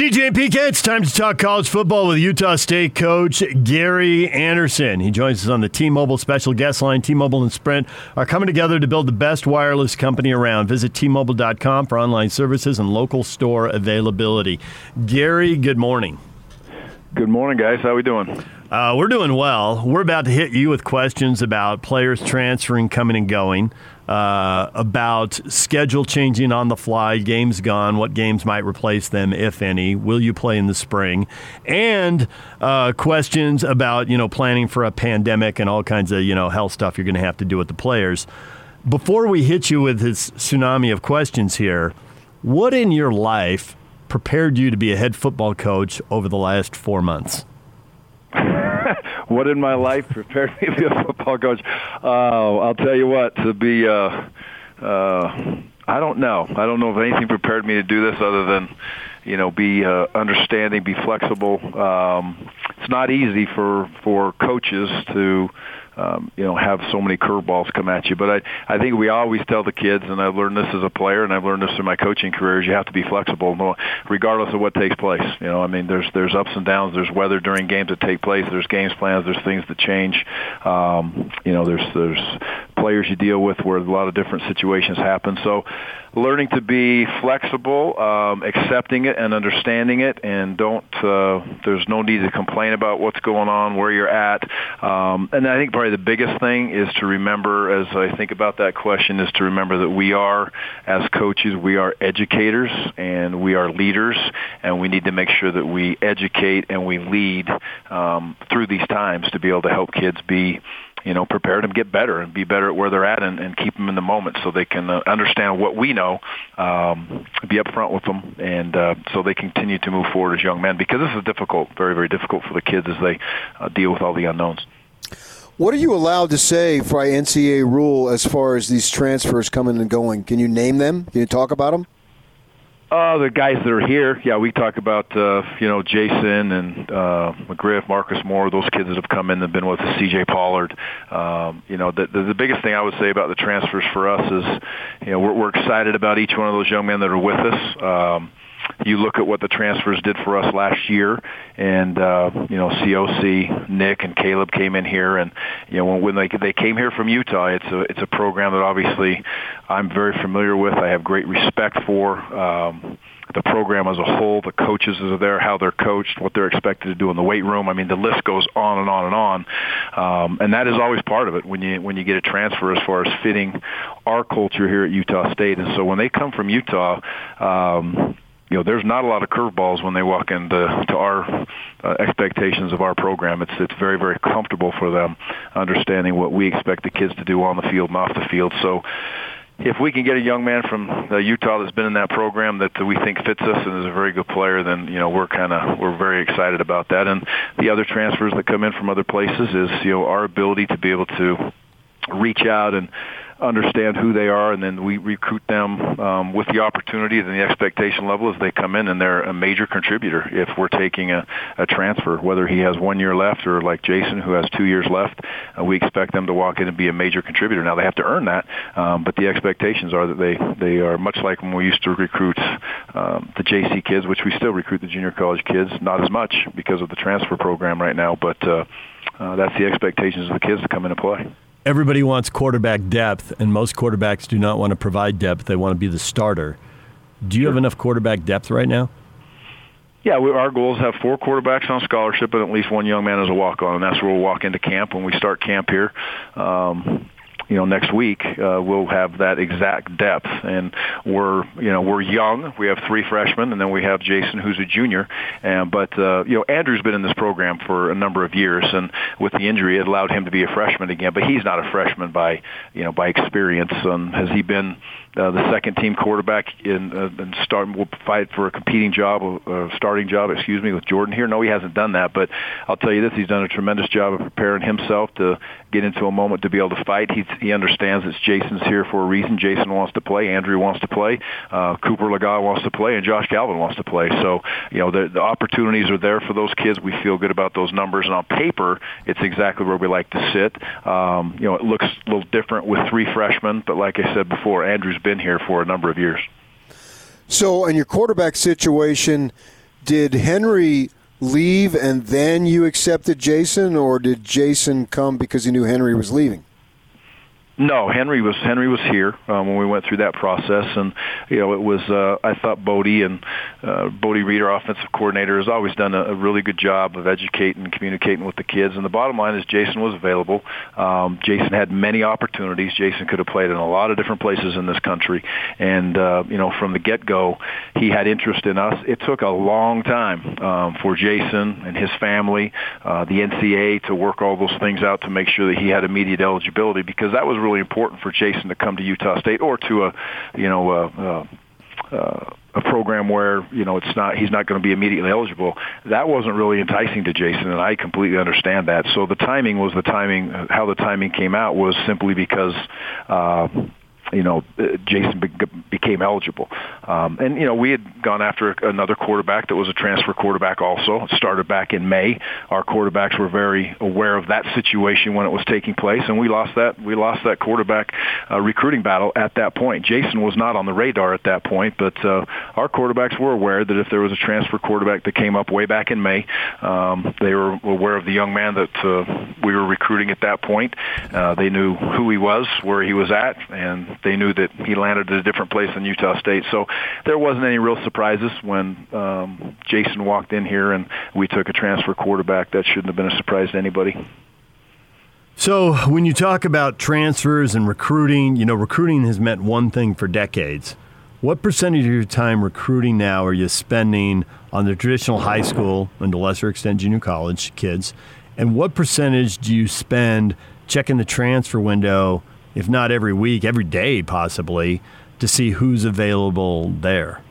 DJ and PK, it's time to talk college football with Utah State coach Gary Anderson. He joins us on the T-Mobile special guest line. T-Mobile and Sprint are coming together to build the best wireless company around. Visit T-Mobile.com for online services and local store availability. Gary, good morning. Good morning, guys. How are we doing? Uh, we're doing well. We're about to hit you with questions about players transferring, coming and going, uh, about schedule changing on the fly, games gone, what games might replace them, if any. Will you play in the spring? And uh, questions about you know planning for a pandemic and all kinds of you know health stuff you're going to have to do with the players. Before we hit you with this tsunami of questions here, what in your life prepared you to be a head football coach over the last four months? What in my life prepared me to be a football coach? Uh, I'll tell you what, to be, uh, uh, I don't know. I don't know if anything prepared me to do this other than, you know, be uh, understanding, be flexible. Um, it's not easy for for coaches to um, you know, have so many curveballs come at you. But I, I think we always tell the kids, and I've learned this as a player, and I've learned this in my coaching career, is you have to be flexible, regardless of what takes place. You know, I mean, there's there's ups and downs. There's weather during games that take place. There's games plans. There's things that change. Um, you know, there's there's players you deal with where a lot of different situations happen. So learning to be flexible, um, accepting it and understanding it, and don't. Uh, there's no need to complain about what's going on, where you're at. Um, and I think probably the biggest thing is to remember, as I think about that question, is to remember that we are, as coaches, we are educators and we are leaders, and we need to make sure that we educate and we lead um, through these times to be able to help kids be you know, prepare them get better and be better at where they're at and, and keep them in the moment so they can uh, understand what we know, um, be upfront with them, and uh, so they continue to move forward as young men because this is difficult, very, very difficult for the kids as they uh, deal with all the unknowns. What are you allowed to say by NCAA rule as far as these transfers coming and going? Can you name them? Can you talk about them? Uh, the guys that are here, yeah, we talk about uh, you know Jason and uh, McGriff, Marcus Moore, those kids that have come in that have been with us, C.J. Pollard. Um, you know, the, the, the biggest thing I would say about the transfers for us is, you know, we're, we're excited about each one of those young men that are with us. Um, you look at what the transfers did for us last year, and uh, you know, COC, Nick, and Caleb came in here, and you know, when, when they they came here from Utah, it's a it's a program that obviously I'm very familiar with. I have great respect for. Um, the program as a whole, the coaches are there, how they're coached, what they're expected to do in the weight room. I mean, the list goes on and on and on, um, and that is always part of it when you when you get a transfer as far as fitting our culture here at Utah State. And so when they come from Utah, um, you know, there's not a lot of curveballs when they walk into to our uh, expectations of our program. It's it's very very comfortable for them, understanding what we expect the kids to do on the field and off the field. So. If we can get a young man from uh, Utah that's been in that program that we think fits us and is a very good player, then you know we're kind of we're very excited about that. And the other transfers that come in from other places is you know our ability to be able to reach out and understand who they are, and then we recruit them um, with the opportunities and the expectation level as they come in, and they're a major contributor if we're taking a, a transfer, whether he has one year left or like Jason who has two years left. Uh, we expect them to walk in and be a major contributor. Now they have to earn that, um, but the expectations are that they they are much like when we used to recruit um, the JC kids, which we still recruit the junior college kids, not as much because of the transfer program right now, but uh, uh, that's the expectations of the kids to come into play everybody wants quarterback depth, and most quarterbacks do not want to provide depth. They want to be the starter. Do you sure. have enough quarterback depth right now? Yeah, we, our goal is to have four quarterbacks on scholarship and at least one young man as a walk-on, and that's where we'll walk into camp when we start camp here. Um, you know next week uh, we'll have that exact depth. And we're you know we're young. We have three freshmen and then we have Jason who's a junior. And but uh, you know Andrew's been in this program for a number of years and with the injury it allowed him to be a freshman again. But he's not a freshman by you know by experience. And has he been uh, the second team quarterback in uh, and start will fight for a competing job, uh, starting job, excuse me, with Jordan here. No, he hasn't done that, but I'll tell you this: he's done a tremendous job of preparing himself to get into a moment to be able to fight. He he understands that Jason's here for a reason. Jason wants to play, Andrew wants to play, uh, Cooper Legas wants to play, and Josh Galvin wants to play. So you know the, the opportunities are there for those kids. We feel good about those numbers, and on paper, it's exactly where we like to sit. Um, you know, it looks a little different with three freshmen, but like I said before, Andrew's been here for a number of years. So, in your quarterback situation, Did Henry leave and then you accepted Jason, or did Jason come because he knew Henry was leaving? No, Henry was Henry was here um, when we went through that process, and you know it was. Uh, I thought Bodie and uh, Bodie Reed, our offensive coordinator, has always done a, a really good job of educating and communicating with the kids. And the bottom line is Jason was available. Um, Jason had many opportunities. Jason could have played in a lot of different places in this country, and uh, you know from the get go, he had interest in us. It took a long time um, for Jason and his family, uh, the NCAA, to work all those things out to make sure that he had immediate eligibility because that was really really important for Jason to come to Utah State or to a, you know, a, a, a a program where you know it's not he's not going to be immediately eligible. That wasn't really enticing to Jason and I completely understand that. So the timing was the timing how the timing came out was simply because uh you know, uh, Jason be- became eligible. Um, and, you know, we had gone after another quarterback that was a transfer quarterback also. It started back in May. Our quarterbacks were very aware of that situation when it was taking place, and we lost that, we lost that quarterback uh, recruiting battle at that point. Jason was not on the radar at that point, but uh, our quarterbacks were aware that if there was a transfer quarterback that came up way back in May, um, they were aware of the young man that uh, we were recruiting at that point. Uh, they knew who he was, where he was at, and they knew that he landed at a different place than Utah State. So there wasn't any real surprises when um, Jason walked in here and we took a transfer quarterback. That shouldn't have been a surprise to anybody. So, when you talk about transfers and recruiting, you know, recruiting has meant one thing for decades. What percentage of your time recruiting now are you spending on the traditional high school and to lesser extent junior college kids? And what percentage do you spend checking the transfer window if not every week, every day possibly, to see who's available there?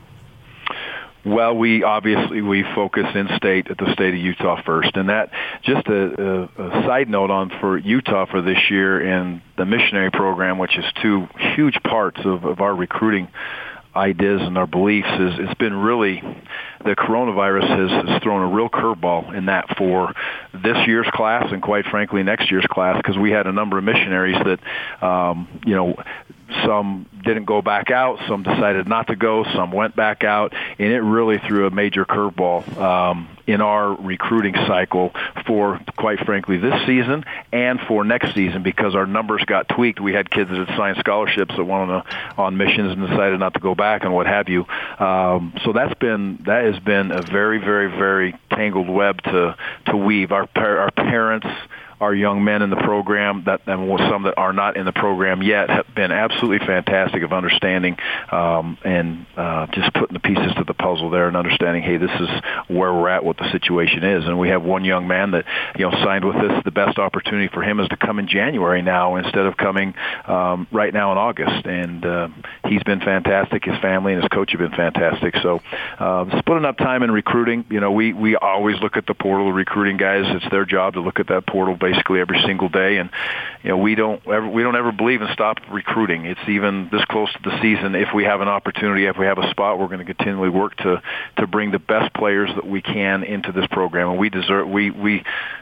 Well, we obviously we focus in state at the state of Utah first, and that just a, a, a side note on for Utah for this year and the missionary program, which is two huge parts of, of our recruiting ideas and our beliefs is it's been really the coronavirus has, has thrown a real curveball in that for this year's class and quite frankly next year's class because we had a number of missionaries that um, you know some didn't go back out. Some decided not to go. Some went back out, and it really threw a major curveball um, in our recruiting cycle for, quite frankly, this season and for next season because our numbers got tweaked. We had kids that had signed scholarships that went on, a, on missions and decided not to go back and what have you. Um, so that's been that has been a very, very, very tangled web to to weave. Our par- our parents our young men in the program that and some that are not in the program yet have been absolutely fantastic of understanding um, and uh, just putting the pieces to the puzzle there and understanding, hey, this is where we're at, what the situation is. And we have one young man that you know signed with us. The best opportunity for him is to come in January now instead of coming um, right now in August. And uh, he's been fantastic. His family and his coach have been fantastic. So uh, splitting up time in recruiting, you know, we we always look at the portal. Recruiting guys, it's their job to look at that portal basically every single day. And you know, we don't ever we don't ever believe in stop recruiting. It's even this close to the season. If we have an opportunity, if we have a spot, we're going to continually work to to bring the best players that we can into this program. And we deserve we we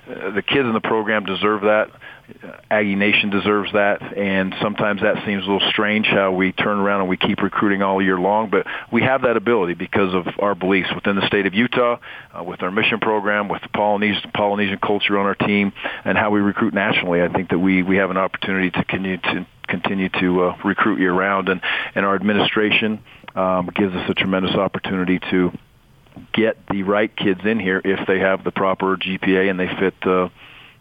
uh, the kids in the program deserve that. Aggie Nation deserves that, and sometimes that seems a little strange how we turn around and we keep recruiting all year long, but we have that ability because of our beliefs within the state of Utah, uh, with our mission program, with the Polynesian, Polynesian culture on our team, and how we recruit nationally. I think that we, we have an opportunity to continue to continue to uh, recruit year round, and, and our administration um, gives us a tremendous opportunity to get the right kids in here if they have the proper GPA and they fit uh,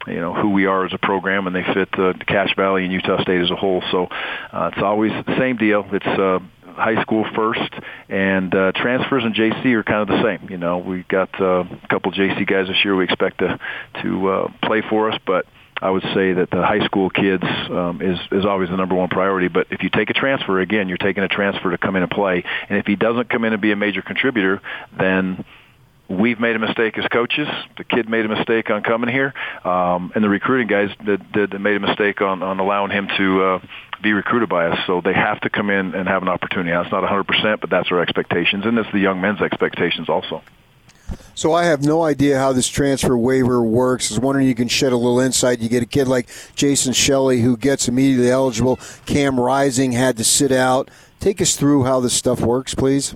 you know who we are as a program, and they fit uh, Cache Valley and Utah State as a whole. So uh, it's always the same deal. It's uh, high school first, and uh, transfers and JC are kind of the same. You know, we've got uh, a couple JC guys this year we expect to to uh, play for us, but I would say that the high school kids um, is is always the number one priority. But if you take a transfer, again, you're taking a transfer to come in and play, and if he doesn't come in and be a major contributor, then we've made a mistake as coaches. The kid made a mistake on coming here, um, and the recruiting guys did, did made a mistake on, on allowing him to uh, be recruited by us. So they have to come in and have an opportunity. Now, it's not 100%, but that's our expectations, and it's the young men's expectations also. So I have no idea how this transfer waiver works. I was wondering you can shed a little insight. You get a kid like Jason Shelley who gets immediately eligible. Cam Rising had to sit out. Take us through how this stuff works, please.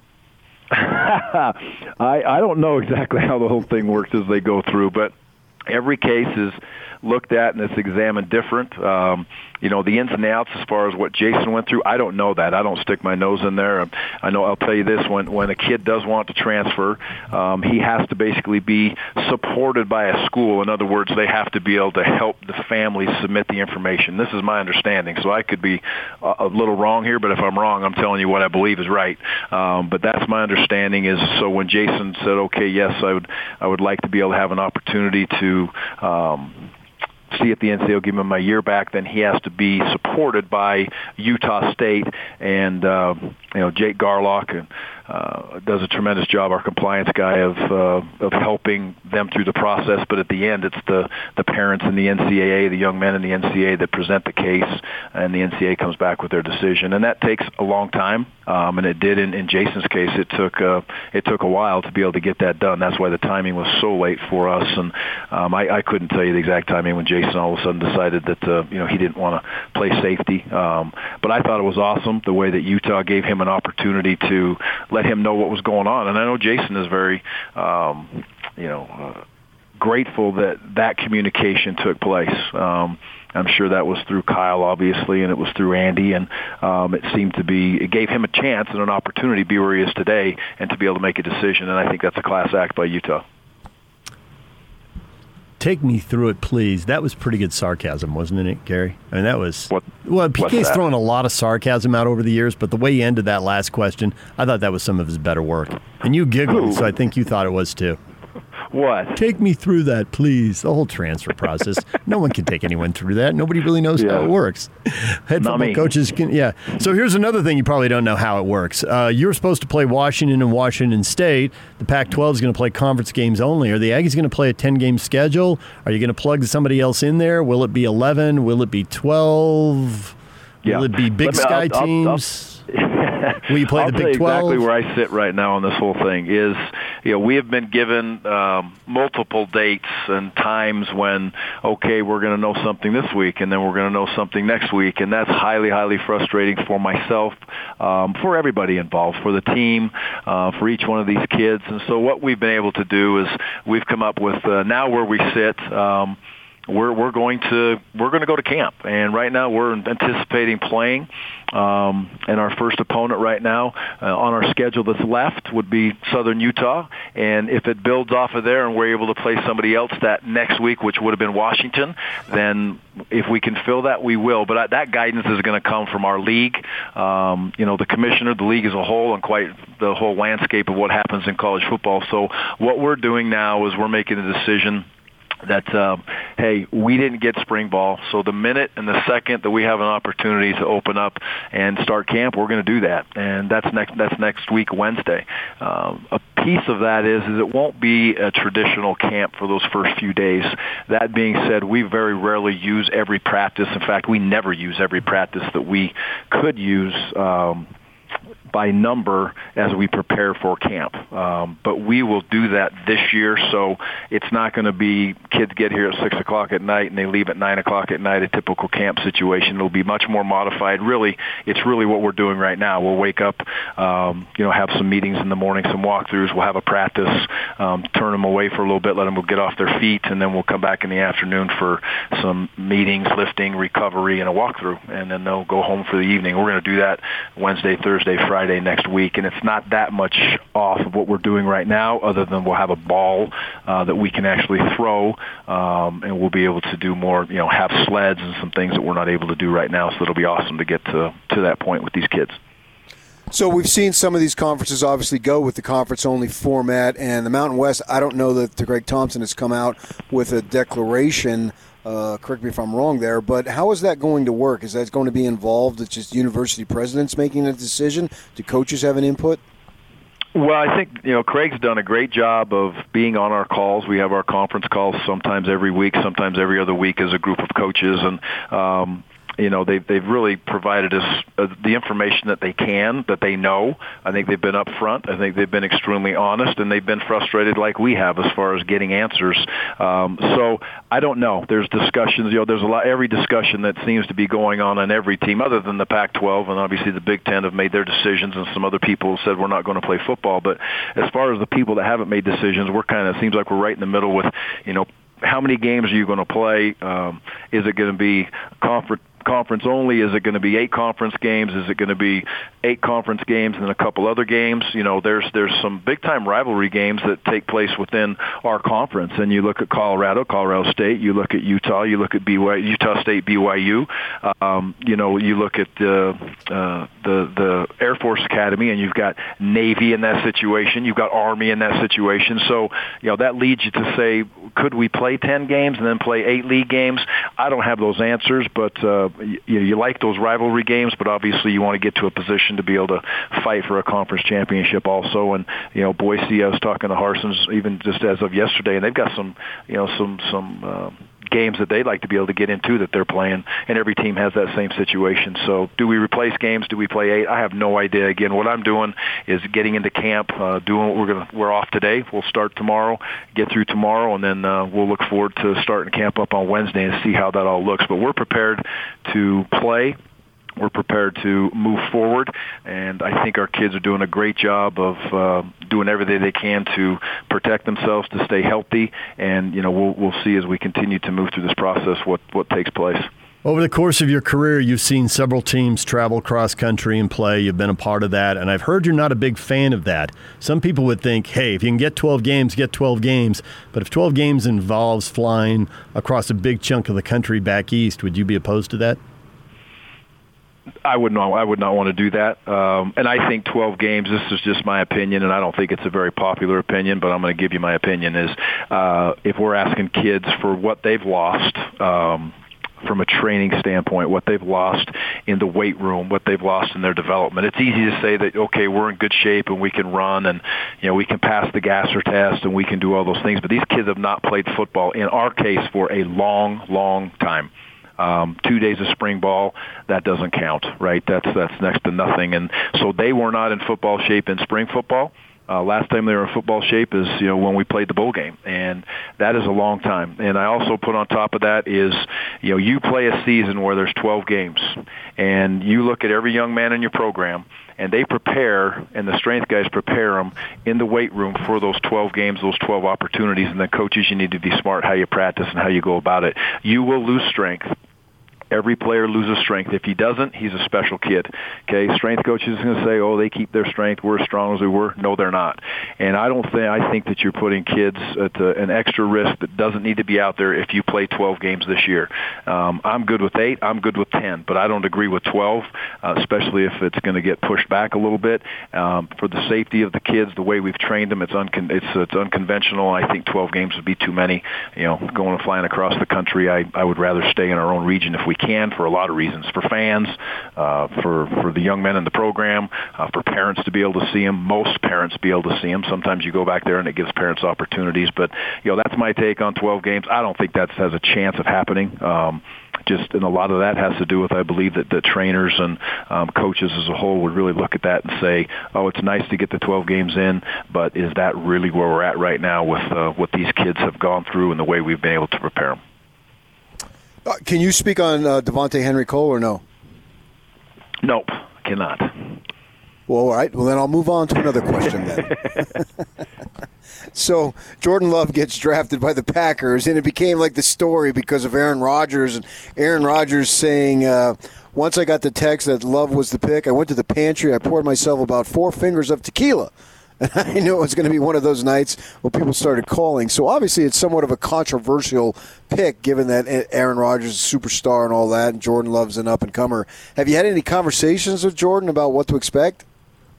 I I don't know exactly how the whole thing works as they go through, but every case is looked at and it's examined different. Um, you know, the ins and outs as far as what Jason went through, I don't know that. I don't stick my nose in there. I know I'll tell you this: when when a kid does want to transfer, um, he has to basically be supported by a school. In other words, they have to be able to help the family submit the information. This is my understanding, so I could be a, a little wrong here, but if I'm wrong, I'm telling you what I believe is right. Um, but that's my understanding. Is so when Jason said, "Okay, yes, I would, I would like to be able to have an opportunity to." Um, see if the NCAA will give him a year back, then he has to be supported by Utah State and uh, you know Jake Garlock and uh, does a tremendous job, our compliance guy, of uh, of helping them through the process. But at the end, it's the the parents and the NCAA, the young men in the NCAA that present the case, and the NCAA comes back with their decision, and that takes a long time. Um, and it did in, in Jason's case. It took uh, it took a while to be able to get that done. That's why the timing was so late for us, and um, I, I couldn't tell you the exact timing when Jason all of a sudden decided that uh, you know he didn't want to play safety. Um, but I thought it was awesome the way that Utah gave him an opportunity to let him know what was going on. And I know Jason is very, um, you know, uh, grateful that that communication took place. Um, I'm sure that was through Kyle, obviously, and it was through Andy, and um, it seemed to be it gave him a chance and an opportunity to be where he is today and to be able to make a decision. And I think that's a class act by Utah. Take me through it, please. That was pretty good sarcasm, wasn't it, Gary? I mean, that was. What, well, PK's thrown a lot of sarcasm out over the years, but the way he ended that last question, I thought that was some of his better work. And you giggled, so I think you thought it was too. What? Take me through that, please. The whole transfer process. no one can take anyone through that. Nobody really knows yeah. how it works. Head Not football me. coaches can, yeah. So here's another thing you probably don't know how it works. Uh, you're supposed to play Washington and Washington State. The Pac 12 is going to play conference games only. Are the Aggies going to play a 10 game schedule? Are you going to plug somebody else in there? Will it be 11? Will it be 12? Yeah. Will it be Big me, Sky I'll, teams? I'll, Will you play I'll the Big 12? Exactly where I sit right now on this whole thing is, you know, we have been given um, multiple dates and times when, okay, we're going to know something this week, and then we're going to know something next week, and that's highly, highly frustrating for myself, um, for everybody involved, for the team, uh, for each one of these kids. And so, what we've been able to do is we've come up with uh, now where we sit. Um, we're we're going to we're going to go to camp, and right now we're anticipating playing. Um, and our first opponent right now uh, on our schedule that's left would be Southern Utah. And if it builds off of there, and we're able to play somebody else that next week, which would have been Washington, then if we can fill that, we will. But that guidance is going to come from our league, um, you know, the commissioner, the league as a whole, and quite the whole landscape of what happens in college football. So what we're doing now is we're making a decision that um, hey, we didn't get spring ball, so the minute and the second that we have an opportunity to open up and start camp, we're going to do that, and that's next that's next week Wednesday. Um, a piece of that is is it won't be a traditional camp for those first few days. That being said, we very rarely use every practice. In fact, we never use every practice that we could use. Um, by number as we prepare for camp. Um, but we will do that this year, so it's not going to be kids get here at six o'clock at night and they leave at nine o'clock at night. A typical camp situation. It'll be much more modified. Really, it's really what we're doing right now. We'll wake up, um, you know, have some meetings in the morning, some walkthroughs. We'll have a practice, um, turn them away for a little bit, let them get off their feet, and then we'll come back in the afternoon for some meetings, lifting, recovery, and a walkthrough, and then they'll go home for the evening. We're going to do that Wednesday, Thursday, Friday. Friday next week, and it's not that much off of what we're doing right now, other than we'll have a ball uh, that we can actually throw, um, and we'll be able to do more, you know, have sleds and some things that we're not able to do right now. So it'll be awesome to get to to that point with these kids. So we've seen some of these conferences obviously go with the conference only format, and the Mountain West. I don't know that Craig Thompson has come out with a declaration uh, correct me if I'm wrong there, but how is that going to work? Is that going to be involved? It's just university presidents making a decision? Do coaches have an input? Well, I think you know Craig's done a great job of being on our calls. We have our conference calls sometimes every week, sometimes every other week as a group of coaches, and um, you know they've they've really provided us uh, the information that they can, that they know. I think they've been upfront. I think they've been extremely honest, and they've been frustrated like we have as far as getting answers. Um, so I don't know. There's discussions. You know, there's a lot. Every discussion that seems to be going on on every team, other than the Pac-12, and obviously the Big Ten have made their decisions, and some other people said we're not going to play football. But as far as the people that haven't made decisions, we're kind of it seems like we're right in the middle with, you know, how many games are you going to play? Um, is it going to be conference conference only? Is it going to be eight conference games? Is it going to be eight conference games and then a couple other games? You know, there's there's some big time rivalry games that take place within our conference. And you look at Colorado, Colorado State. You look at Utah. You look at BYU, Utah State, BYU. Um, you know, you look at the uh, the the Air Force Academy, and you've got Navy in that situation. You've got Army in that situation. So you know that leads you to say, could we play ten games and then play eight league games? I don't have those answers, but uh, you, you like those rivalry games, but obviously you want to get to a position to be able to fight for a conference championship also. And you know, Boise, I was talking to Harsin's even just as of yesterday, and they've got some, you know, some some. Uh, games that they'd like to be able to get into that they're playing, and every team has that same situation. So, do we replace games? Do we play eight? I have no idea. Again, what I'm doing is getting into camp, uh, doing what we're gonna. We're off today. We'll start tomorrow, get through tomorrow, and then uh, we'll look forward to starting camp up on Wednesday and see how that all looks. But we're prepared to play we're prepared to move forward, and I think our kids are doing a great job of uh, doing everything they can to protect themselves, to stay healthy, and you know we'll we'll see as we continue to move through this process what what takes place. Over the course of your career, you've seen several teams travel cross country and play. You've been a part of that, and I've heard you're not a big fan of that. Some people would think, hey, if you can get 12 games, get 12 games. But if 12 games involves flying across a big chunk of the country back east, would you be opposed to that? I would not. I would not want to do that. Um, and I think 12 games. This is just my opinion, and I don't think it's a very popular opinion. But I'm going to give you my opinion. Is uh, if we're asking kids for what they've lost. Um, from a training standpoint, what they've lost in the weight room, what they've lost in their development. It's easy to say that okay, we're in good shape and we can run and you know we can pass the gasser test and we can do all those things. But these kids have not played football in our case for a long, long time um, two days of spring ball, that doesn't count, right? That's that's next to nothing. And so they were not in football shape in spring football. Uh, last time they were in football shape is you know when we played the bowl game, and that is a long time. And I also put on top of that is you know you play a season where there's 12 games, and you look at every young man in your program, and they prepare, and the strength guys prepare them in the weight room for those 12 games, those 12 opportunities, and then coaches, you need to be smart how you practice and how you go about it. You will lose strength Every player loses strength. If he doesn't, he's a special kid. Okay, strength coaches is going to say, "Oh, they keep their strength. We're as strong as we were." No, they're not. And I don't think I think that you're putting kids at uh, an extra risk that doesn't need to be out there if you play 12 games this year. Um, I'm good with eight. I'm good with 10, but I don't agree with 12, uh, especially if it's going to get pushed back a little bit. Um, for the safety of the kids, the way we've trained them, it's uncon- it's it's unconventional. I think 12 games would be too many. You know, going and flying across the country, I I would rather stay in our own region if we can for a lot of reasons. For fans, uh, for for the young men in the program, uh, for parents to be able to see them. Most parents be able to see them. Sometimes you go back there and it gives parents opportunities. But you know that's my take on 12 games. I don't think that has a chance of happening. Um, just and a lot of that has to do with I believe that the trainers and um, coaches as a whole would really look at that and say, oh, it's nice to get the 12 games in, but is that really where we're at right now with uh, what these kids have gone through and the way we've been able to prepare them? Uh, can you speak on uh, Devonta'e Henry Cole or no? Nope, I cannot. Well, all right. Well, then I'll move on to another question then. so Jordan Love gets drafted by the Packers, and it became like the story because of Aaron Rodgers and Aaron Rodgers saying. Uh, once I got the text that Love was the pick, I went to the pantry. I poured myself about four fingers of tequila and I knew it was going to be one of those nights where people started calling. So obviously, it's somewhat of a controversial pick, given that Aaron Rodgers is a superstar and all that, and Jordan Love's an up and comer. Have you had any conversations with Jordan about what to expect?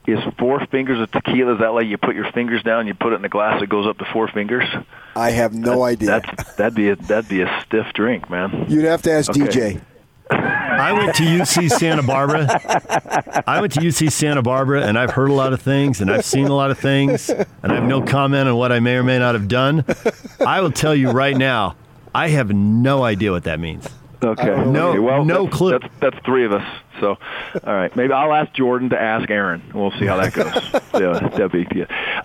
Is four fingers of tequila? Is that like you put your fingers down, you put it in a glass, it goes up to four fingers? I have no that, idea. That's, that'd be a that'd be a stiff drink, man. You'd have to ask okay. DJ. I went to UC Santa Barbara. I went to UC Santa Barbara, and I've heard a lot of things, and I've seen a lot of things, and I have no comment on what I may or may not have done. I will tell you right now, I have no idea what that means. Okay. No, okay. Well, no that's, clue. That's, that's three of us. So, all right. Maybe I'll ask Jordan to ask Aaron. We'll see how that goes. yeah, that'd be.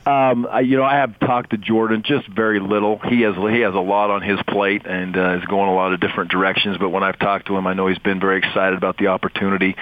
Um, I, you know, I have talked to Jordan just very little. He has he has a lot on his plate and uh, is going a lot of different directions. But when I've talked to him, I know he's been very excited about the opportunity.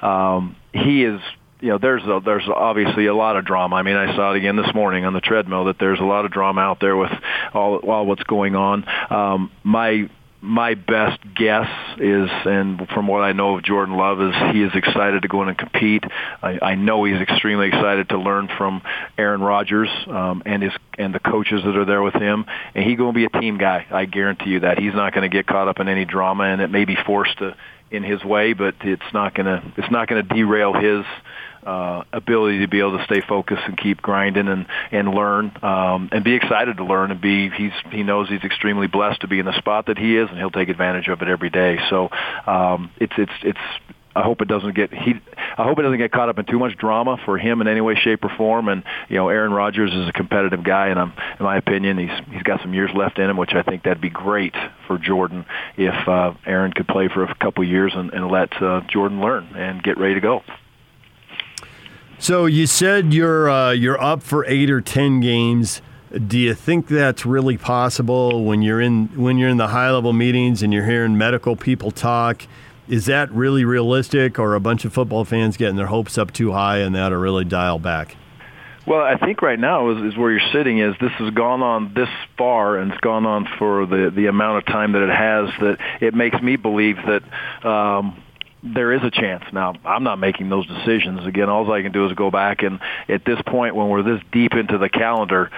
Um, he is you know, there's a, there's obviously a lot of drama. I mean, I saw it again this morning on the treadmill that there's a lot of drama out there with all all what's going on. Um, my my best guess is, and from what I know of Jordan Love, is he is excited to go in and compete. I, I know he's extremely excited to learn from Aaron Rodgers um, and his and the coaches that are there with him. And he's going to be a team guy. I guarantee you that he's not going to get caught up in any drama, and it may be forced to in his way, but it's not going to it's not going to derail his uh, ability to be able to stay focused and keep grinding and and learn um, and be excited to learn and be he's he knows he's extremely blessed to be in the spot that he is and he'll take advantage of it every day. So um, it's it's it's I hope it doesn't get he. I hope it doesn't get caught up in too much drama for him in any way, shape, or form. And you know, Aaron Rodgers is a competitive guy, and I'm, in my opinion, he's he's got some years left in him, which I think that'd be great for Jordan if uh, Aaron could play for a couple years and, and let uh, Jordan learn and get ready to go. So you said you're uh, you're up for eight or ten games. Do you think that's really possible when you're in when you're in the high level meetings and you're hearing medical people talk? Is that really realistic, or a bunch of football fans getting their hopes up too high and that to really dial back? Well, I think right now is, is where you're sitting is this has gone on this far and it's gone on for the the amount of time that it has that it makes me believe that um, there is a chance. Now, I'm not making those decisions. Again, all I can do is go back and at this point, when we're this deep into the calendar,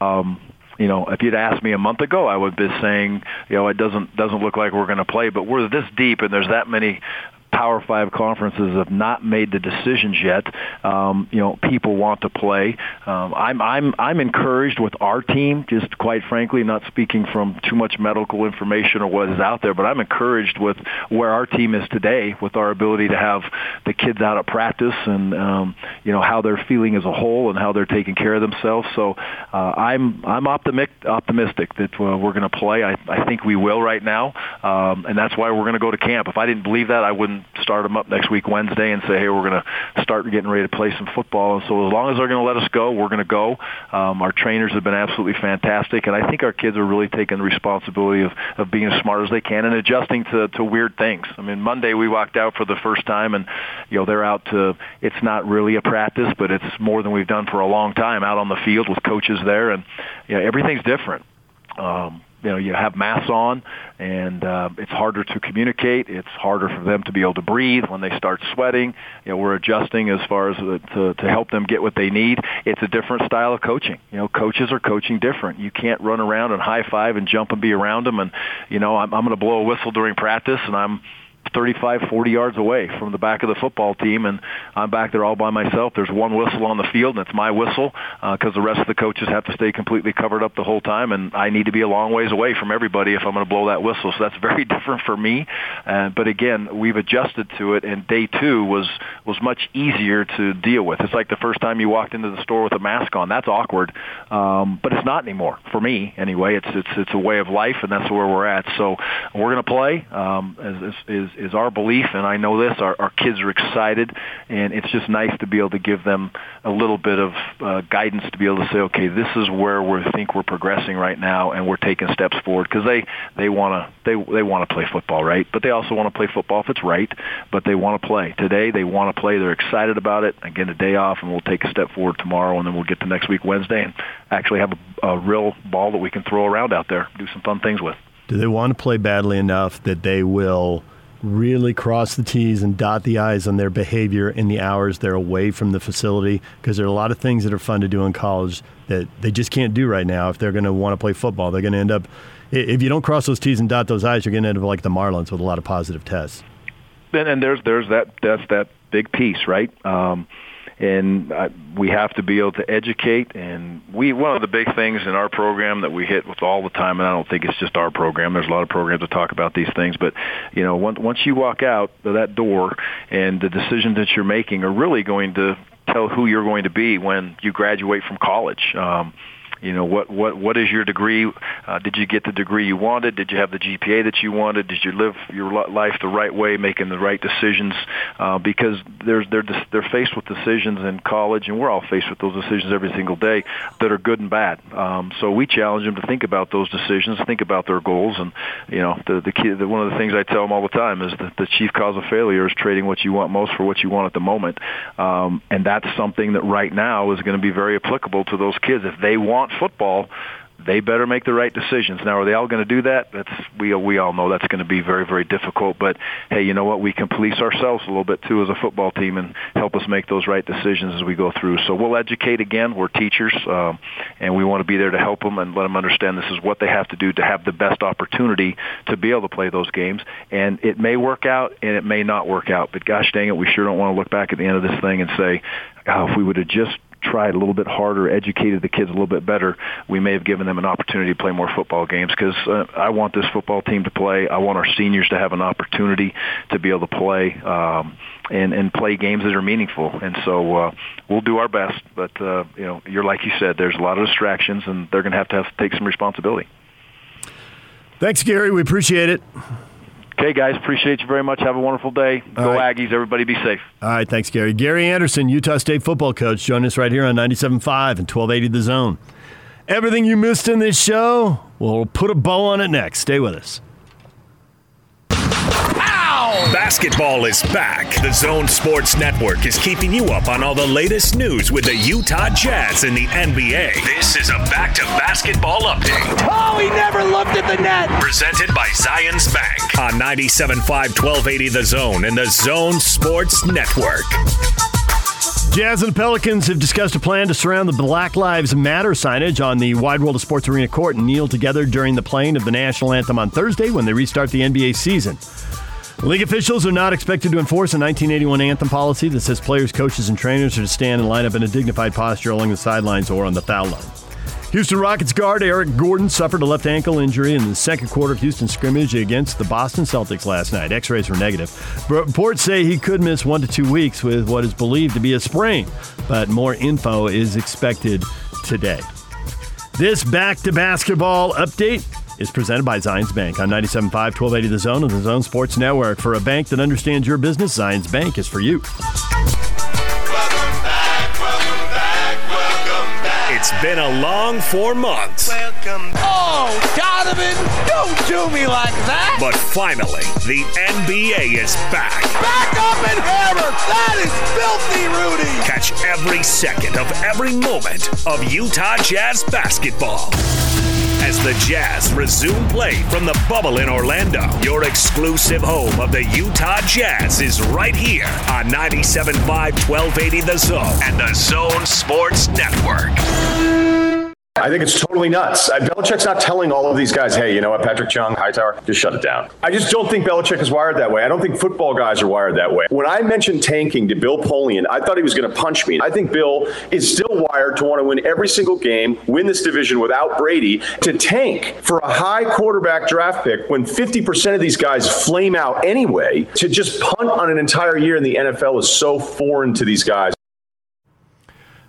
um, you know, if you'd asked me a month ago, I would be saying, you know, it doesn't doesn't look like we're going to play. But we're this deep, and there's that many Power Five conferences have not made the decisions yet. Um, you know, people want to play. Um, I'm I'm I'm encouraged with our team. Just quite frankly, not speaking from too much medical information or what is out there, but I'm encouraged with where our team is today, with our ability to have the kids out at practice and um, you know how they're feeling as a whole and how they're taking care of themselves. So uh, I'm I'm optimistic optimistic that uh, we're going to play. I I think we will right now, um, and that's why we're going to go to camp. If I didn't believe that, I wouldn't start them up next week Wednesday and say, hey, we're going to start getting ready to play some football. And so as long as they're going to let us go, we're going to go. Um, our trainers have been absolutely fantastic, and I think our kids are really taking the responsibility of, of being as smart as they can and adjusting to, to weird things. I mean, Monday we walked out for the first time, and you know they're out to. It's not really a practice, but it's more than we've done for a long time out on the field with coaches there, and you know everything's different. Um, you know you have masks on and uh, it's harder to communicate. It's harder for them to be able to breathe when they start sweating. You know we're adjusting as far as uh, to to help them get what they need. It's a different style of coaching. You know coaches are coaching different. You can't run around and high five and jump and be around them and you know I'm, I'm going to blow a whistle during practice and I'm 35, 40 yards away from the back of the football team, and I'm back there all by myself. There's one whistle on the field, and it's my whistle because uh, the rest of the coaches have to stay completely covered up the whole time, and I need to be a long ways away from everybody if I'm going to blow that whistle. So that's very different for me. Uh, but again, we've adjusted to it, and day two was was much easier to deal with. It's like the first time you walked into the store with a mask on. That's awkward, um, but it's not anymore for me anyway. It's it's it's a way of life, and that's where we're at. So we're going to play. Um, is, is is our belief, and I know this. Our, our kids are excited, and it's just nice to be able to give them a little bit of uh, guidance to be able to say, okay, this is where we think we're progressing right now, and we're taking steps forward because they they want to they they want to play football, right? But they also want to play football if it's right. But they want to play today. They want to play. They're excited about it. Again, a day off, and we'll take a step forward tomorrow, and then we'll get to next week Wednesday and actually have a, a real ball that we can throw around out there, do some fun things with. Do they want to play badly enough that they will? Really cross the T's and dot the I's on their behavior in the hours they're away from the facility because there are a lot of things that are fun to do in college that they just can't do right now if they're going to want to play football. They're going to end up, if you don't cross those T's and dot those I's, you're going to end up like the Marlins with a lot of positive tests. And, and there's there's that that's that big piece, right? Um, and uh, we have to be able to educate. And we one of the big things in our program that we hit with all the time, and I don't think it's just our program. There's a lot of programs that talk about these things, but you know, once once you walk out that door, and the decisions that you're making are really going to tell who you're going to be when you graduate from college. Um, you know, what what what is your degree? Uh, did you get the degree you wanted? Did you have the GPA that you wanted? Did you live your life the right way, making the right decisions? Uh, because there's they're they're faced with decisions in college, and we're all faced with those decisions every single day that are good and bad. Um, so we challenge them to think about those decisions, think about their goals, and you know, the the, key, the one of the things I tell them all the time is that the chief cause of failure is trading what you want most for what you want at the moment, um, and that's something that right now is going to be very applicable to those kids if they want football they better make the right decisions. Now, are they all going to do that? That's we we all know that's going to be very very difficult. But hey, you know what? We can police ourselves a little bit too as a football team and help us make those right decisions as we go through. So we'll educate again. We're teachers, um, and we want to be there to help them and let them understand this is what they have to do to have the best opportunity to be able to play those games. And it may work out and it may not work out. But gosh dang it, we sure don't want to look back at the end of this thing and say, oh, if we would have just tried a little bit harder, educated the kids a little bit better, we may have given them an opportunity to play more football games. Because uh, I want this football team to play. I want our seniors to have an opportunity to be able to play um, and and play games that are meaningful. And so uh, we'll do our best. But uh, you know, you're like you said, there's a lot of distractions, and they're going to have to have to take some responsibility. Thanks, Gary. We appreciate it. Okay, guys, appreciate you very much. Have a wonderful day. Go right. Aggies. Everybody be safe. All right, thanks, Gary. Gary Anderson, Utah State football coach, join us right here on 97.5 and 1280 The Zone. Everything you missed in this show, we'll put a bow on it next. Stay with us. Basketball is back. The Zone Sports Network is keeping you up on all the latest news with the Utah Jazz and the NBA. This is a back to basketball update. Oh, he never looked at the net. Presented by Zions Bank on 97.5 1280 The Zone and the Zone Sports Network. Jazz and Pelicans have discussed a plan to surround the Black Lives Matter signage on the Wide World of Sports Arena court and kneel together during the playing of the national anthem on Thursday when they restart the NBA season. League officials are not expected to enforce a 1981 anthem policy that says players, coaches, and trainers are to stand and line up in a dignified posture along the sidelines or on the foul line. Houston Rockets guard Eric Gordon suffered a left ankle injury in the second quarter of Houston scrimmage against the Boston Celtics last night. X rays were negative. Reports say he could miss one to two weeks with what is believed to be a sprain, but more info is expected today. This back to basketball update is presented by Zions Bank on 97.5, 1280 The Zone and the Zone Sports Network. For a bank that understands your business, Zions Bank is for you. It's been a long four months. Welcome. Oh, Donovan, don't do me like that. But finally, the NBA is back. Back up and hammer. That is filthy, Rudy. Catch every second of every moment of Utah Jazz basketball as the Jazz resume play from the bubble in Orlando. Your exclusive home of the Utah Jazz is right here on 97.5 1280 The Zone and the Zone Sports Network. I think it's totally nuts. Uh, Belichick's not telling all of these guys, hey, you know what, Patrick Chung, Hightower, just shut it down. I just don't think Belichick is wired that way. I don't think football guys are wired that way. When I mentioned tanking to Bill Polian, I thought he was going to punch me. I think Bill is still wired to want to win every single game, win this division without Brady, to tank for a high quarterback draft pick when 50% of these guys flame out anyway, to just punt on an entire year in the NFL is so foreign to these guys.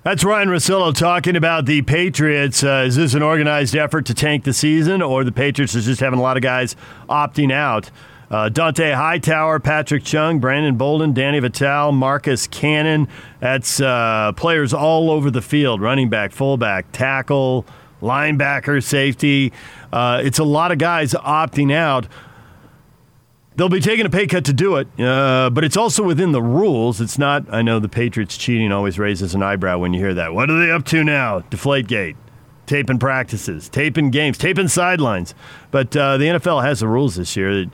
That's Ryan Russillo talking about the Patriots. Uh, is this an organized effort to tank the season, or the Patriots are just having a lot of guys opting out? Uh, Dont'a Hightower, Patrick Chung, Brandon Bolden, Danny Vitale, Marcus Cannon. That's uh, players all over the field running back, fullback, tackle, linebacker, safety. Uh, it's a lot of guys opting out. They'll be taking a pay cut to do it, uh, but it's also within the rules. It's not, I know the Patriots cheating always raises an eyebrow when you hear that. What are they up to now? Deflategate, taping practices, taping games, taping sidelines. But uh, the NFL has the rules this year. That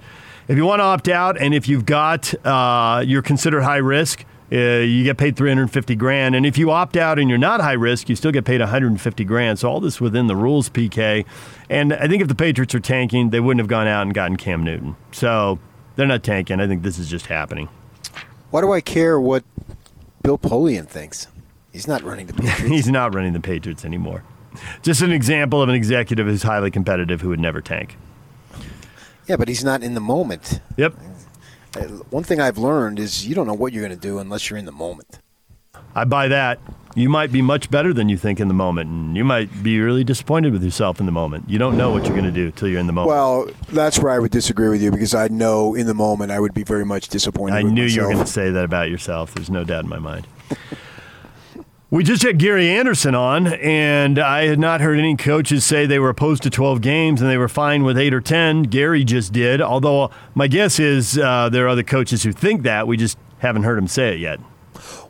If you want to opt out and if you've got, uh, you're considered high risk, uh, you get paid 350 grand. And if you opt out and you're not high risk, you still get paid 150 grand. So all this within the rules, PK. And I think if the Patriots are tanking, they wouldn't have gone out and gotten Cam Newton. So they're not tanking. I think this is just happening. Why do I care what Bill Polian thinks? He's not running the Patriots. He's not running the Patriots anymore. Just an example of an executive who's highly competitive who would never tank. Yeah, but he's not in the moment. Yep. Uh, one thing I've learned is you don't know what you're going to do unless you're in the moment. I buy that. You might be much better than you think in the moment, and you might be really disappointed with yourself in the moment. You don't know what you're going to do till you're in the moment. Well, that's where I would disagree with you because I know in the moment I would be very much disappointed. I knew you were going to say that about yourself. There's no doubt in my mind. We just had Gary Anderson on, and I had not heard any coaches say they were opposed to 12 games and they were fine with 8 or 10. Gary just did, although my guess is uh, there are other coaches who think that. We just haven't heard him say it yet.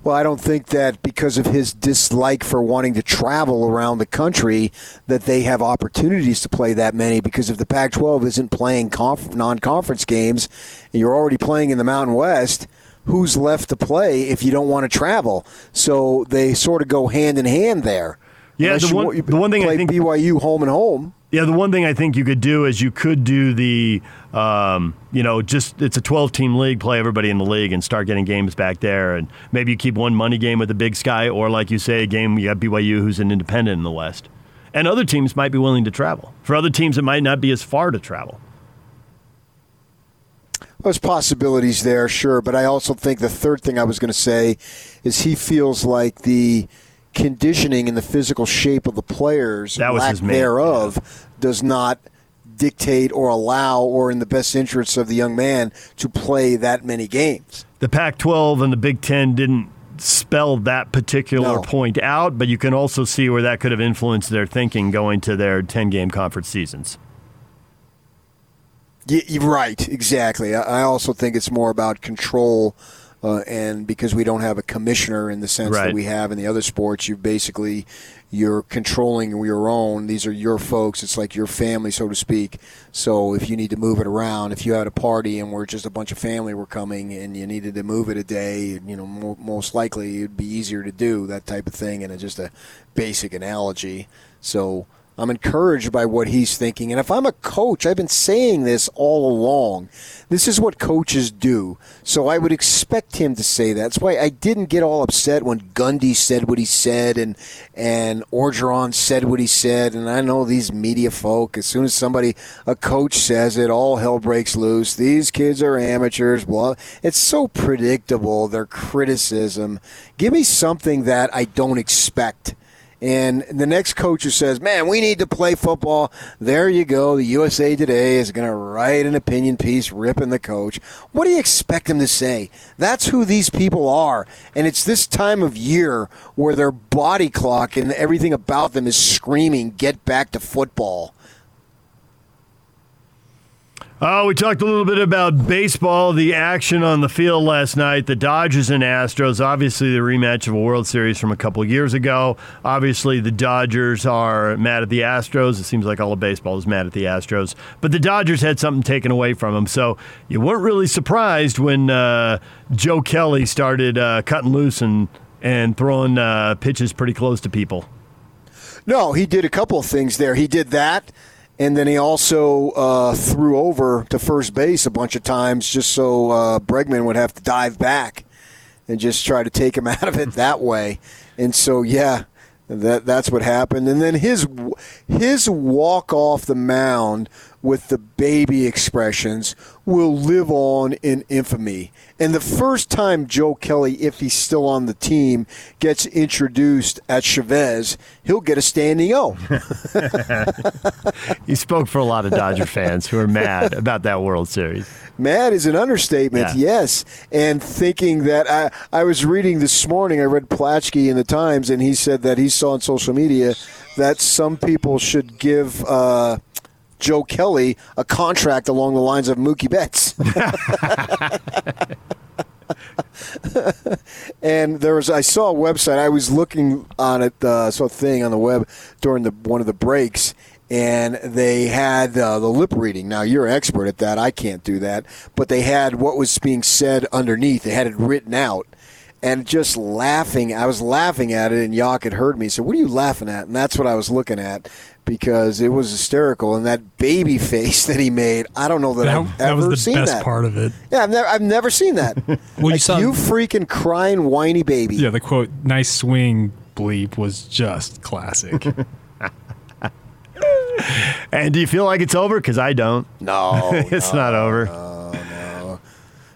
Well, I don't think that because of his dislike for wanting to travel around the country that they have opportunities to play that many because if the Pac-12 isn't playing conf- non-conference games and you're already playing in the Mountain West, who's left to play if you don't want to travel? So they sort of go hand in hand there. Yeah, Unless the one- you the one thing I think- BYU home and home. Yeah, the one thing I think you could do is you could do the, um, you know, just it's a 12 team league, play everybody in the league and start getting games back there. And maybe you keep one money game with the big sky, or like you say, a game you got BYU who's an independent in the West. And other teams might be willing to travel. For other teams, it might not be as far to travel. There's possibilities there, sure, but I also think the third thing I was going to say is he feels like the conditioning and the physical shape of the players, That was lack thereof, does not dictate or allow or in the best interests of the young man to play that many games. The Pac 12 and the Big Ten didn't spell that particular No. point out, but you can also see where that could have influenced their thinking going to their 10 game conference seasons. Y- you're right, exactly. I also think it's more about control, uh, and because we don't have a commissioner in the sense Right. that we have in the other sports, you basically you're controlling your own. These are your folks. It's like your family, so to speak. So if you need to move it around, if you had a party and we're just a bunch of family were coming and you needed to move it a day, you know, mo- most likely it'd be easier to do that type of thing. And it's just a basic analogy. So. I'm encouraged by what he's thinking. And if I'm a coach, I've been saying this all along. This is what coaches do. So I would expect him to say that. That's why I didn't get all upset when Gundy said what he said and and Orgeron said what he said. And I know these media folk, as soon as somebody, a coach says it, all hell breaks loose. These kids are amateurs, blah. It's so predictable, their criticism. Give me something that I don't expect. And the next coach who says, "Man, we need to play football," there you go. The USA Today is going to write an opinion piece ripping the coach. What do you expect them to say? That's who these people are, and it's this time of year where their body clock and everything about them is screaming, "Get back to football." Oh, we talked a little bit about baseball, the action on the field last night, the Dodgers and Astros. Obviously, the rematch of a World Series from a couple years ago. Obviously, the Dodgers are mad at the Astros. It seems like all of baseball is mad at the Astros. But the Dodgers had something taken away from them. So you weren't really surprised when uh, Joe Kelly started uh, cutting loose and, and throwing uh, pitches pretty close to people. No, he did a couple of things there. He did that, and then he also uh, threw over to first base a bunch of times just so uh, Bregman would have to dive back and just try to take him out of it that way. And so, yeah, that that's what happened. And then his his walk off the mound with the baby expressions will live on in infamy. And the first time Joe Kelly, if he's still on the team, gets introduced at Chavez, he'll get a standing O. He spoke for a lot of Dodger fans who are mad about that World Series. Mad is an understatement, Yeah. yes. And thinking that I, I was reading this morning, I read Plaschke in the Times, and he said that he saw on social media that some people should give uh, Joe Kelly a contract along the lines of Mookie Betts. and there was I saw a website. I was looking on it, uh, saw a thing on the web during the one of the breaks, and they had uh, the lip reading. Now you're an expert at that. I can't do that, but they had what was being said underneath. They had it written out. And just laughing, I was laughing at it, and Yak had heard me. So, what are you laughing at? And that's what I was looking at because it was hysterical. And that baby face that he made, I don't know that, That, I've that ever was the seen best that. part of it. Yeah, I've never, I've never seen that. Well, you saw you freaking crying whiny baby. yeah, the quote "nice swing" bleep was just classic. And do you feel like it's over? Because I don't. No, it's not over.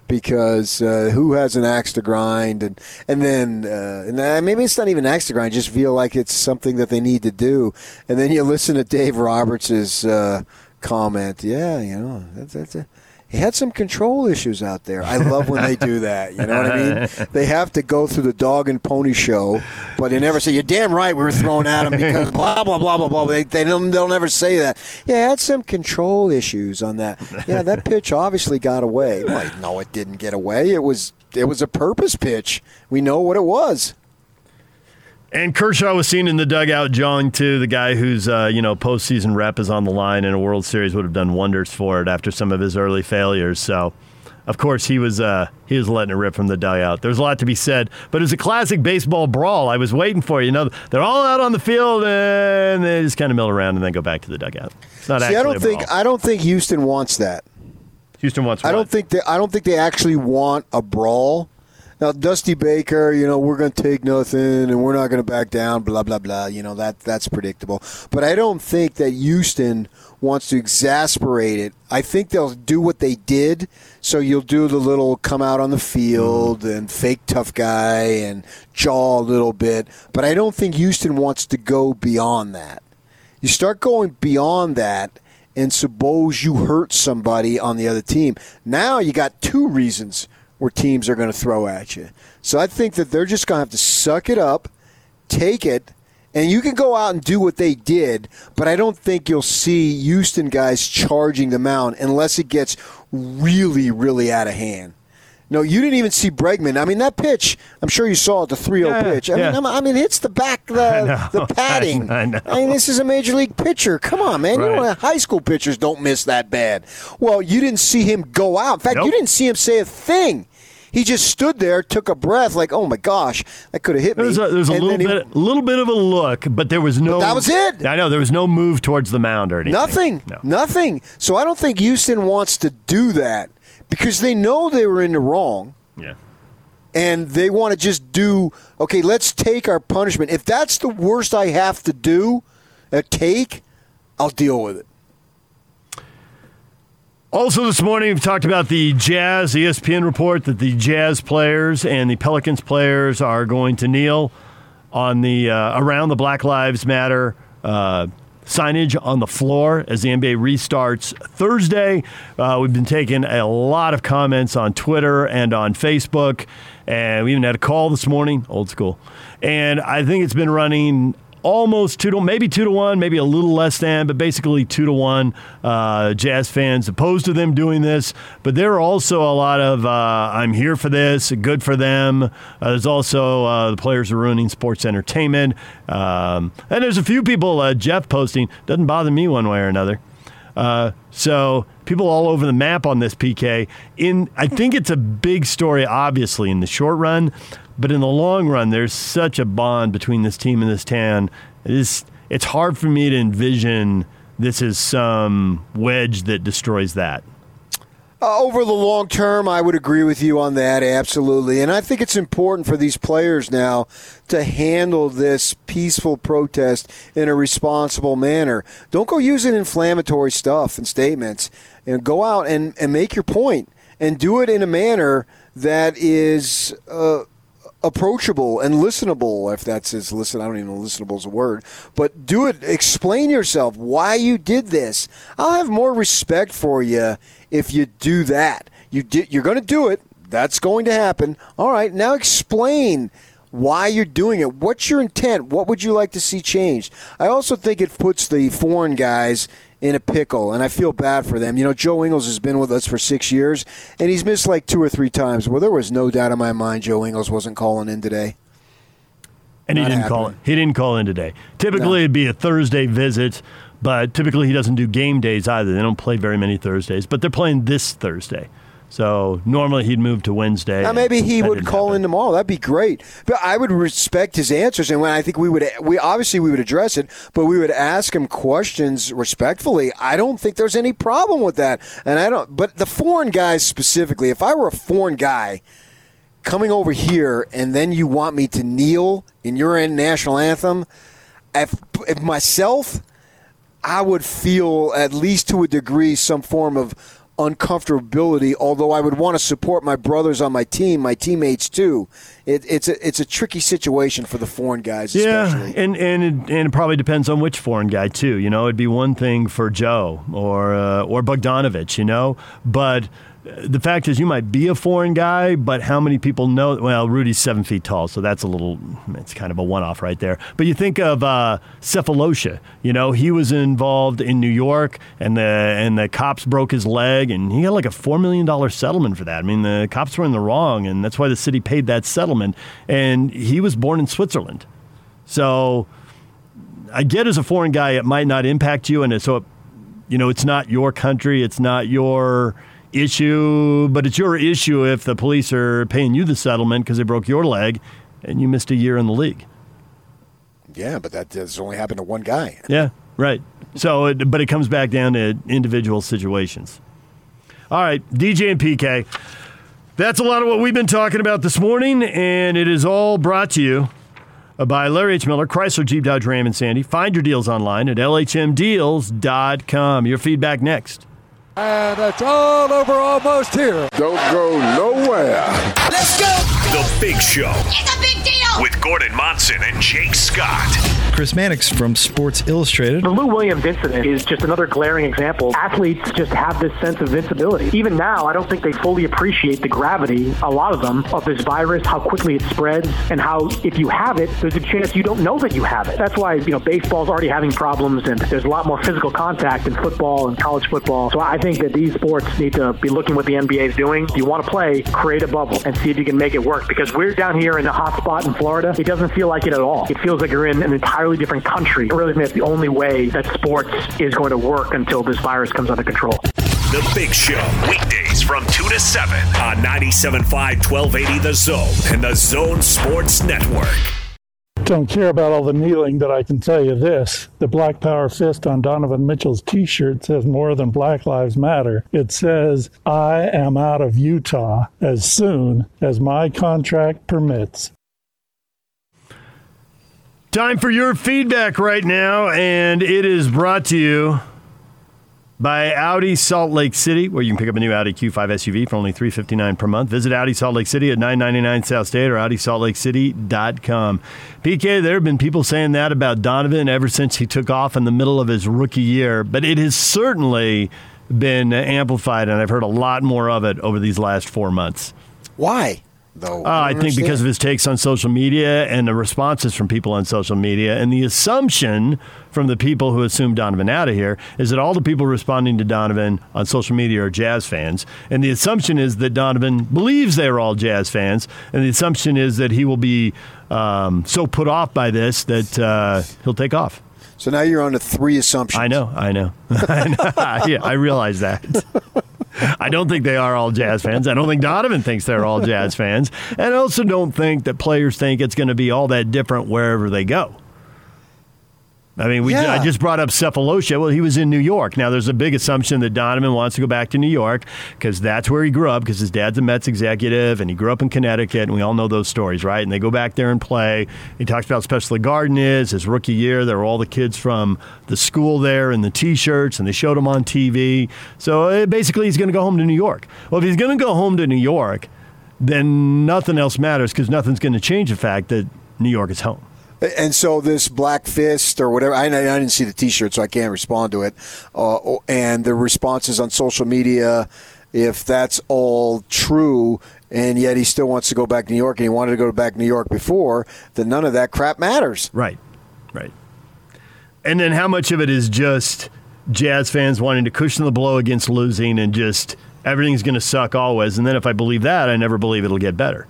Because uh, who has an axe to grind? And and then uh, and maybe it's not even an axe to grind just feel like it's something that they need to do. And then you listen to Dave Roberts's uh, comment. Yeah you know that's, that's a, he had some control issues out there. I love when they do that. You know what I mean? They have to go through the dog and pony show, but they never say, "You're damn right, we were thrown at him because blah blah blah blah blah." They, they don't, they'll never say that. Yeah, I had some control issues on that. Yeah, that pitch obviously got away. Like, no, it didn't get away. It was it was a purpose pitch. We know what it was. And Kershaw was seen in the dugout jawing too. The guy whose uh, you know postseason rep is on the line in a World Series would have done wonders for it after some of his early failures. So, of course, he was uh, he was letting it rip from the dugout. There's a lot to be said, but it was a classic baseball brawl. I was waiting for you know they're all out on the field and they just kind of mill around and then go back to the dugout. It's not See, actually I don't think. I don't think Houston wants that. Houston wants. I what? don't think they, I don't think they actually want a brawl. Now, Dusty Baker, you know, we're going to take nothing and we're not going to back down. Blah blah blah. You know that that's predictable. But I don't think that Houston wants to exasperate it. I think they'll do what they did. So you'll do the little come out on the field mm-hmm. and fake tough guy and jaw a little bit. But I don't think Houston wants to go beyond that. You start going beyond that, and suppose you hurt somebody on the other team. Now you got two reasons where teams are going to throw at you. So I think that they're just going to have to suck it up, take it, and you can go out and do what they did, but I don't think you'll see Houston guys charging the mound unless it gets really, really out of hand. No, you didn't even see Bregman. I mean, that pitch, I'm sure you saw it, the 3 0 Yeah, pitch. I, yeah. mean, I mean, it hits the back, the, know, the padding. I know. mean, this is a major league pitcher. Come on, man. You know, Right. high school pitchers don't miss that bad. Well, you didn't see him go out. In fact, Nope. you didn't see him say a thing. He just stood there, took a breath, like, "Oh my gosh, that could have hit me." There's a, there's a little he- bit, little bit of a look, but there was no. that was it. I know there was no move towards the mound or anything. Nothing. No. Nothing. So I don't think Houston wants to do that because they know they were in the wrong Yeah. and they want to just do okay, let's take our punishment. If that's the worst I have to do, a take, I'll deal with it. Also, this morning we've talked about the Jazz. ESPN report that the Jazz players and the Pelicans players are going to kneel on the uh, around the Black Lives Matter uh, signage on the floor as the NBA restarts Thursday. Uh, we've been taking a lot of comments on Twitter and on Facebook, and we even had a call this morning, old school. And I think it's been running almost two to maybe two to one, maybe a little less than, but basically two to one. Uh, Jazz fans opposed to them doing this, but there are also a lot of uh, "I'm here for this," good for them. Uh, there's also uh, the players are ruining sports entertainment, um, and there's a few people. Uh, Jeff posting doesn't bother me one way or another. Uh, so people all over the map on this PK. In I think it's a big story, obviously in the short run, but in the long run, there's such a bond between this team and this town. It is. It's hard for me to envision this is some wedge that destroys that. Uh, over the long term, I would agree with you on that, absolutely. And I think it's important for these players now to handle this peaceful protest in a responsible manner. Don't go using inflammatory stuff and statements. And go out and, and make your point and do it in a manner that is. Uh, approachable and listenable if that's as listen i don't even know listenable is a word but do it explain yourself why you did this. I'll have more respect for you if you do that. You did you're going to do it. That's going to happen. All right now explain why you're doing it. What's your intent? What would you like to see changed? I also think it puts the foreign guys in a pickle, and I feel bad for them. You know, Joe Ingles has been with us for six years, and he's missed like two or three times. Well, there was no doubt in my mind Joe Ingles wasn't calling in today. And he didn't call it. He didn't call in today. Typically, No. it'd be a Thursday visit, but typically he doesn't do game days either. They don't play very many Thursdays, but they're playing this Thursday. So normally he'd move to Wednesday. Now maybe he would call happen. in tomorrow. That'd be great. But I would respect his answers, and when I think we would, we obviously we would address it, but we would ask him questions respectfully. I don't think there's any problem with that, and I don't. But the foreign guys specifically, if I were a foreign guy coming over here, and then you want me to kneel in your national anthem, if, if myself, I would feel at least to a degree some form of uncomfortability. Although I would want to support my brothers on my team, my teammates too. It, it's a it's a tricky situation for the foreign guys. Yeah, especially. and and it, and it probably depends on which foreign guy too. You know, it'd be one thing for Joe or uh, or Bogdanovich, you know, but the fact is you might be a foreign guy, but how many people know? Well, Rudy's seven feet tall, so that's a little, it's kind of a one off right there. But you think of uh, Sefolosha, you know, he was involved in New York and the, and the cops broke his leg and he got like a $4 million settlement for that. I mean, the cops were in the wrong and that's why the city paid that settlement. And he was born in Switzerland. So I get as a foreign guy, it might not impact you. And so, you know, it's not your country, it's not your issue, but it's your issue if the police are paying you the settlement because they broke your leg and you missed a year in the league. Yeah, but that has only happened to one guy. Yeah, right. So, it, but it comes back down to individual situations. All right, DJ and PK. That's a lot of what we've been talking about this morning, and it is all brought to you by Larry H. Miller, Chrysler, Jeep, Dodge, Ram, and Sandy. Find your deals online at lhmdeals.com. Your feedback next. And it's all over almost here. Don't go nowhere. Let's go. The Big Show It's a big deal. with Gordon Monson and Jake Scott. Chris Mannix from Sports Illustrated. The Lou Williams incident is just another glaring example. Athletes just have this sense of invincibility. Even now, I don't think they fully appreciate the gravity, a lot of them, of this virus, how quickly it spreads, and how if you have it, there's a chance you don't know that you have it. That's why, you know, baseball's already having problems and there's a lot more physical contact in football and college football. So I think that these sports need to be looking what the NBA is doing. If you want to play, create a bubble and see if you can make it work. Because we're down here in a hot spot in Florida, it doesn't feel like it at all. It feels like you're in an entirely different country. I really think that's the only way that sports is going to work until this virus comes under control. The Big Show, weekdays from 2 to 7 on 97.5 1280 The Zone and the Zone Sports Network. Don't care about all the kneeling, but I can tell you this. The Black Power fist on Donovan Mitchell's t shirt says more than Black Lives Matter. It says, I am out of Utah as soon as my contract permits. Time for your feedback right now, and it is brought to you by Audi Salt Lake City, where you can pick up a new Audi Q5 SUV for only 359 per month. Visit Audi Salt Lake City at 999 South State or AudiSaltLakeCity.com. PK, there have been people saying that about Donovan ever since he took off in the middle of his rookie year, but it has certainly been amplified, and I've heard a lot more of it over these last four months. Why? Though Uh, I think because of his takes on social media and the responses from people on social media, and the assumption from the people who assume Donovan out of here is that all the people responding to Donovan on social media are Jazz fans, and the assumption is that Donovan believes they're all Jazz fans, and the assumption is that he will be um, so put off by this that uh, he'll take off. So now you're on to three assumptions. I know, I know, I know. yeah, I realize that. I don't think they are all Jazz fans. I don't think Donovan thinks they're all Jazz fans. And I also don't think that players think it's going to be all that different wherever they go. I mean, we, Yeah. I just brought up Sefolosha. Well, he was in New York. Now, there's a big assumption that Donovan wants to go back to New York because that's where he grew up because his dad's a Mets executive and he grew up in Connecticut, and we all know those stories, right? And they go back there and play. He talks about how special the garden is. His rookie year, there were all the kids from the school there in the T-shirts, and they showed him on TV. So uh, basically, he's going to go home to New York. Well, if he's going to go home to New York, then nothing else matters because nothing's going to change the fact that New York is home. And so this Black Fist or whatever, I, I didn't see the T-shirt, so I can't respond to it. Uh, and the responses on social media, if that's all true, and yet he still wants to go back to New York, and he wanted to go back to New York before, then none of that crap matters. Right, right. And then how much of it is just Jazz fans wanting to cushion the blow against losing and just everything's going to suck always? And then if I believe that, I never believe it'll get better.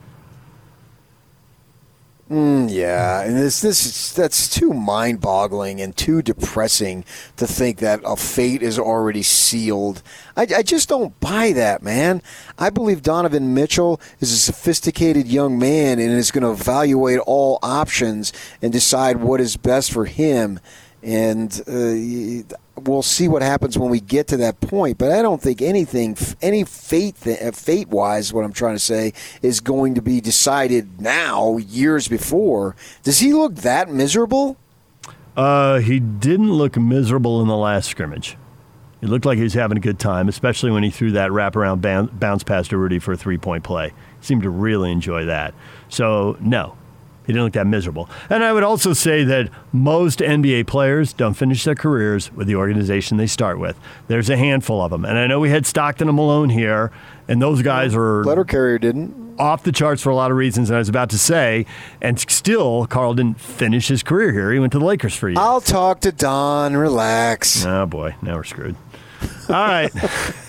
Mm, yeah, and this this that's too mind-boggling and too depressing to think that a fate is already sealed. I, I just don't buy that, man. I believe Donovan Mitchell is a sophisticated young man and is going to evaluate all options and decide what is best for him. And uh, we'll see what happens when we get to that point. But I don't think anything, any fate, fate wise, what I'm trying to say, is going to be decided now, years before. Does he look that miserable? Uh, he didn't look miserable in the last scrimmage. He looked like he was having a good time, especially when he threw that wraparound bounce pass to Rudy for a three point play. Seemed to really enjoy that. So, no, he didn't look that miserable. And I would also say that most NBA players don't finish their careers with the organization they start with. There's a handful of them. And I know we had Stockton and Malone here, and those guys were. Letter carrier didn't. Off the charts for a lot of reasons, and I was about to say, and still, Karl didn't finish his career here. He went to the Lakers for year. I'll talk to Don. Relax. Oh boy, now we're screwed. All right,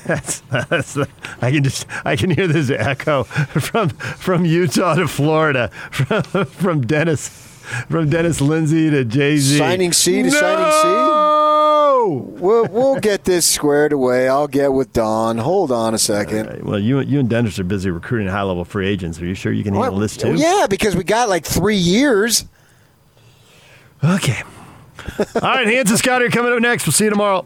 that's, that's the, I can just I can hear this echo from from Utah to Florida, from, from Dennis from Dennis Lindsay to Jay Z. Signing C to no! signing C. We'll, we'll get this squared away. I'll get with Don. Hold on a second. Right. Well, you you and Dennis are busy recruiting high level free agents. Are you sure you can handle this too? Yeah, because we got like three years. Okay. All right, Hans and Scott are coming up next. We'll see you tomorrow.